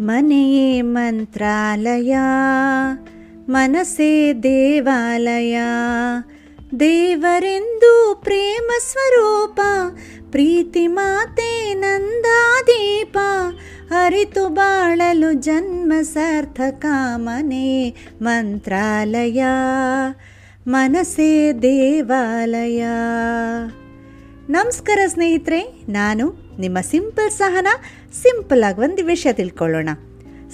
मने मन्त्रालया मनसे देवालया। देवरेन्दु प्रेमस्वरूपा प्रीतिमाते नन्दादीपा। हरितु बाळलु जन्म सर्धका मने मन्त्रालया मनसे देवालया। ನಮಸ್ಕಾರ ಸ್ನೇಹಿತರೆ, ನಾನು ನಿಮ್ಮ ಸಿಂಪಲ್ ಸಹನ, ಸಿಂಪಲ್ ಆಗಿ ಒಂದು ವಿಷಯ ತಿಳ್ಕೊಳ್ಳೋಣ.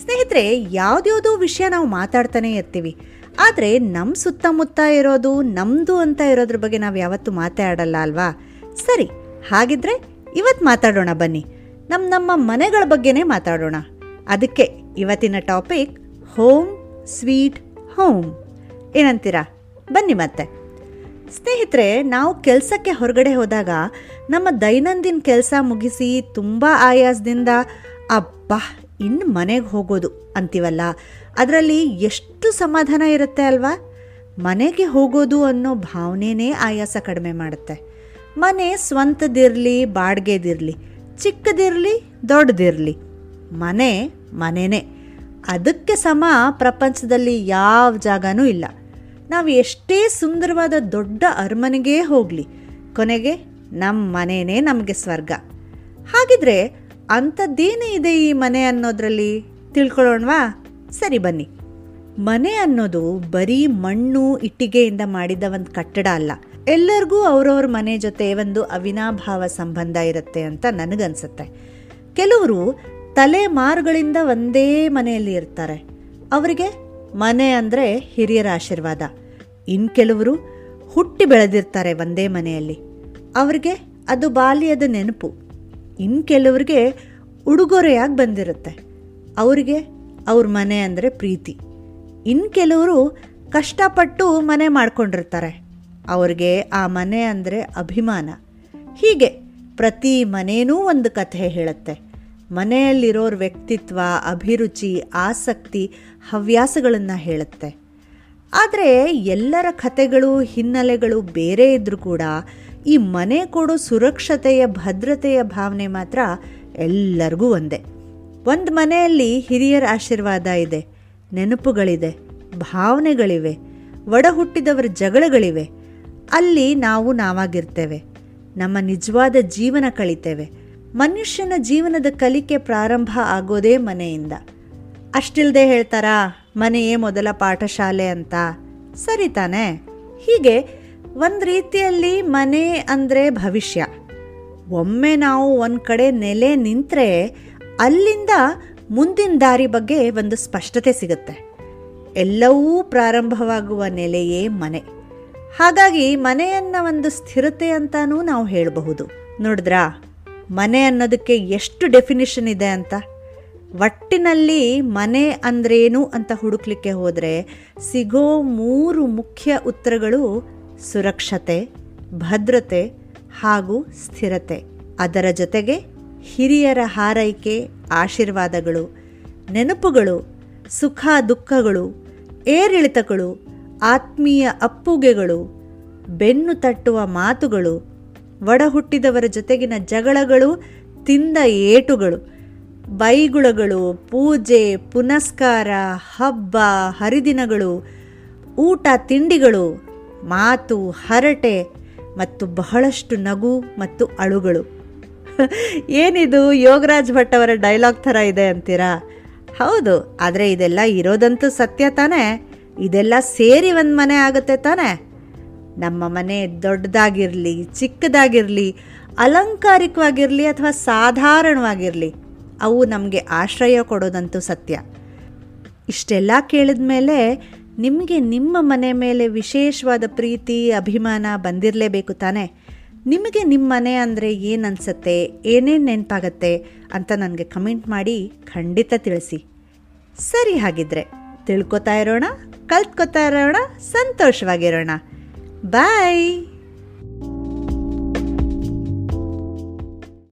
ಸ್ನೇಹಿತರೆ, ಯಾವುದ್ಯಾವುದೋ ವಿಷಯ ನಾವು ಮಾತಾಡ್ತಾನೆ ಇರ್ತೀವಿ. ಆದರೆ ನಮ್ಮ ಸುತ್ತಮುತ್ತ ಇರೋದು ನಮ್ಮದು ಅಂತ ಇರೋದ್ರ ಬಗ್ಗೆ ನಾವು ಯಾವತ್ತೂ ಮಾತಾಡಲ್ಲ ಅಲ್ವಾ? ಸರಿ, ಹಾಗಿದ್ರೆ ಇವತ್ತು ಮಾತಾಡೋಣ ಬನ್ನಿ. ನಮ್ಮ ನಮ್ಮ ಮನೆಗಳ ಬಗ್ಗೆನೇ ಮಾತಾಡೋಣ. ಅದಕ್ಕೆ ಇವತ್ತಿನ ಟಾಪಿಕ್, ಹೋಮ್ ಸ್ವೀಟ್ ಹೋಮ್. ಏನಂತೀರಾ? ಬನ್ನಿ ಮತ್ತೆ. ಸ್ನೇಹಿತರೆ, ನಾವು ಕೆಲಸಕ್ಕೆ ಹೊರಗಡೆ ಹೋದಾಗ ನಮ್ಮ ದೈನಂದಿನ ಕೆಲಸ ಮುಗಿಸಿ ತುಂಬ ಆಯಾಸದಿಂದ, ಅಬ್ಬಾ, ಇನ್ನು ಮನೆಗೆ ಹೋಗೋದು ಅಂತೀವಲ್ಲ? ಅದರಲ್ಲಿ ಎಷ್ಟು ಸಮಾಧಾನ ಇರುತ್ತೆ ಅಲ್ವಾ? ಮನೆಗೆ ಹೋಗೋದು ಅನ್ನೋ ಭಾವನೆನೇ ಆಯಾಸ ಕಡಿಮೆ ಮಾಡುತ್ತೆ. ಮನೆ ಸ್ವಂತದಿರಲಿ, ಬಾಡಿಗೆದಿರಲಿ, ಚಿಕ್ಕದಿರಲಿ, ದೊಡ್ಡದಿರಲಿ, ಮನೆ ಮನೆನೇ. ಅದಕ್ಕೆ ಸಮ ಪ್ರಪಂಚದಲ್ಲಿ ಯಾವ ಜಾಗನೂ ಇಲ್ಲ. ನಾವು ಎಷ್ಟೇ ಸುಂದರವಾದ ದೊಡ್ಡ ಅರಮನೆಗೇ ಹೋಗಲಿ, ಕೊನೆಗೆ ನಮ್ಮ ಮನೆಯೇ ನಮಗೆ ಸ್ವರ್ಗ. ಹಾಗಿದ್ರೆ ಅಂಥದ್ದೇನೇ ಇದೆ ಈ ಮನೆ ಅನ್ನೋದ್ರಲ್ಲಿ? ತಿಳ್ಕೊಳ್ಳೋಣವಾ? ಸರಿ ಬನ್ನಿ. ಮನೆ ಅನ್ನೋದು ಬರೀ ಮಣ್ಣು ಇಟ್ಟಿಗೆಯಿಂದ ಮಾಡಿದ ಒಂದು ಕಟ್ಟಡ ಅಲ್ಲ. ಎಲ್ಲರಿಗೂ ಅವರವ್ರ ಮನೆ ಜೊತೆ ಒಂದು ಅವಿನಾಭಾವ ಸಂಬಂಧ ಇರುತ್ತೆ ಅಂತ ನನಗನ್ಸುತ್ತೆ. ಕೆಲವರು ತಲೆಮಾರುಗಳಿಂದ ಒಂದೇ ಮನೆಯಲ್ಲಿ ಇರ್ತಾರೆ. ಅವರಿಗೆ ಮನೆ ಅಂದರೆ ಹಿರಿಯರ ಆಶೀರ್ವಾದ. ಇನ್ನು ಕೆಲವರು ಹುಟ್ಟಿ ಬೆಳೆದಿರ್ತಾರೆ ಒಂದೇ ಮನೆಯಲ್ಲಿ. ಅವ್ರಿಗೆ ಅದು ಬಾಲ್ಯದ ನೆನಪು. ಇನ್ನು ಕೆಲವ್ರಿಗೆ ಉಡುಗೊರೆಯಾಗಿ ಬಂದಿರುತ್ತೆ. ಅವರಿಗೆ ಅವ್ರ ಮನೆ ಅಂದರೆ ಪ್ರೀತಿ. ಇನ್ನು ಕೆಲವರು ಕಷ್ಟಪಟ್ಟು ಮನೆ ಮಾಡ್ಕೊಂಡಿರ್ತಾರೆ. ಅವ್ರಿಗೆ ಆ ಮನೆ ಅಂದರೆ ಅಭಿಮಾನ. ಹೀಗೆ ಪ್ರತಿ ಮನೇನೂ ಒಂದು ಕಥೆ ಹೇಳುತ್ತೆ. ಮನೆಯಲ್ಲಿರೋರ ವ್ಯಕ್ತಿತ್ವ, ಅಭಿರುಚಿ, ಆಸಕ್ತಿ, ಹವ್ಯಾಸಗಳನ್ನು ಹೇಳುತ್ತೆ. ಆದರೆ ಎಲ್ಲರ ಕಥೆಗಳು ಹಿನ್ನೆಲೆಗಳು ಬೇರೆ ಇದ್ದರೂ ಕೂಡ ಈ ಮನೆ ಕೊಡೋ ಸುರಕ್ಷತೆಯ, ಭದ್ರತೆಯ ಭಾವನೆ ಮಾತ್ರ ಎಲ್ಲರಿಗೂ ಒಂದೇ. ಒಂದು ಮನೆಯಲ್ಲಿ ಹಿರಿಯರ ಆಶೀರ್ವಾದ ಇದೆ, ನೆನಪುಗಳಿದೆ, ಭಾವನೆಗಳಿವೆ ಒಡ ಹುಟ್ಟಿದವರ ಜಗಳಗಳಿವೆ. ಅಲ್ಲಿ ನಾವು ನಾವಾಗಿರ್ತೇವೆ, ನಮ್ಮ ನಿಜವಾದ ಜೀವನ ಕಳಿತೇವೆ. ಮನುಷ್ಯನ ಜೀವನದ ಕಲಿಕೆ ಪ್ರಾರಂಭ ಆಗೋದೇ ಮನೆಯಿಂದ. ಅಷ್ಟಿಲ್ಲದೆ ಹೇಳ್ತಾರಾ? ಮನೆಯೇ ಮೊದಲ ಪಾಠಶಾಲೆ ಅಂತ. ಸರಿ ತಾನೆ. ಹೀಗೆ ಒಂದು ರೀತಿಯಲ್ಲಿ ಮನೆ ಅಂದರೆ ಭವಿಷ್ಯ. ಒಮ್ಮೆ ನಾವು ಒಂದು ಕಡೆ ನೆಲೆ ನಿಂತರೆ ಅಲ್ಲಿಂದ ಮುಂದಿನ ದಾರಿ ಬಗ್ಗೆ ಒಂದು ಸ್ಪಷ್ಟತೆ ಸಿಗುತ್ತೆ. ಎಲ್ಲವೂ ಪ್ರಾರಂಭವಾಗುವ ನೆಲೆಯೇ ಮನೆ. ಹಾಗಾಗಿ ಮನೆಯನ್ನ ಒಂದು ಸ್ಥಿರತೆ ಅಂತಾನೂ ನಾವು ಹೇಳಬಹುದು. ನೋಡಿದ್ರಾ? ಮನೆ ಅನ್ನೋದಕ್ಕೆ ಎಷ್ಟು ಡೆಫಿನಿಷನ್ ಇದೆ ಅಂತ? ಒಟ್ಟಿನಲ್ಲಿ ಮನೆ ಅಂದ್ರೇನು ಅಂತ ಹುಡುಕ್ಲಿಕ್ಕೆ ಹೋದರೆ ಸಿಗೋ ಮೂರು ಮುಖ್ಯ ಉತ್ತರಗಳು ಸುರಕ್ಷತೆ, ಭದ್ರತೆ ಹಾಗೂ ಸ್ಥಿರತೆ. ಅದರ ಜೊತೆಗೆ ಹಿರಿಯರ ಹಾರೈಕೆ, ಆಶೀರ್ವಾದಗಳು, ನೆನಪುಗಳು, ಸುಖ ದುಃಖಗಳು, ಏರಿಳಿತಗಳು, ಆತ್ಮೀಯ ಅಪ್ಪುಗೆಗಳು, ಬೆನ್ನು ತಟ್ಟುವ ಮಾತುಗಳು, ಒಡಹುಟ್ಟಿದವರ ಜೊತೆಗಿನ ಜಗಳಗಳು, ತಿಂದ ಏಟುಗಳು. ಬೈಗುಳಗಳು, ಪೂಜೆ, ಪುನಸ್ಕಾರ, ಹಬ್ಬ, ಹರಿದಿನಗಳು, ಊಟ ತಿಂಡಿಗಳು, ಮಾತು, ಹರಟೆ ಮತ್ತು ಬಹಳಷ್ಟು ನಗು ಮತ್ತು ಅಳುಗಳು. ಏನಿದು ಯೋಗರಾಜ್ ಭಟ್ ಅವರ ಡೈಲಾಗ್ ಥರ ಇದೆ ಅಂತೀರಾ? ಹೌದು, ಆದರೆ ಇದೆಲ್ಲ ಇರೋದಂತೂ ಸತ್ಯ ತಾನೇ. ಇದೆಲ್ಲ ಸೇರಿ ಒಂದು ಮನೆ ಆಗುತ್ತೆ ತಾನೇ. ನಮ್ಮ ಮನೆ ದೊಡ್ಡದಾಗಿರಲಿ, ಚಿಕ್ಕದಾಗಿರಲಿ, ಅಲಂಕಾರಿಕವಾಗಿರಲಿ ಅಥವಾ ಸಾಧಾರಣವಾಗಿರಲಿ ಅವು ನಮಗೆ ಆಶ್ರಯ ಕೊಡೋದಂತೂ ಸತ್ಯ. ಇಷ್ಟೆಲ್ಲ ಕೇಳಿದ ಮೇಲೆ ನಿಮಗೆ ನಿಮ್ಮ ಮನೆ ಮೇಲೆ ವಿಶೇಷವಾದ ಪ್ರೀತಿ, ಅಭಿಮಾನ ಬಂದಿರಲೇಬೇಕು ತಾನೇ. ನಿಮಗೆ ನಿಮ್ಮ ಮನೆ ಅಂದರೆ ಏನು ಅನಿಸುತ್ತೆ ಏನೇನು ನೆನಪಾಗತ್ತೆ ಅಂತ ನನಗೆ ಕಮೆಂಟ್ ಮಾಡಿ ಖಂಡಿತ ತಿಳಿಸಿ. ಸರಿ ಹಾಗಿದ್ರೆ, ತಿಳ್ಕೊತಾ ಇರೋಣ, ಕಲ್ತ್ಕೊತಾ ಇರೋಣ, ಸಂತೋಷವಾಗಿರೋಣ. ಬಾಯ್!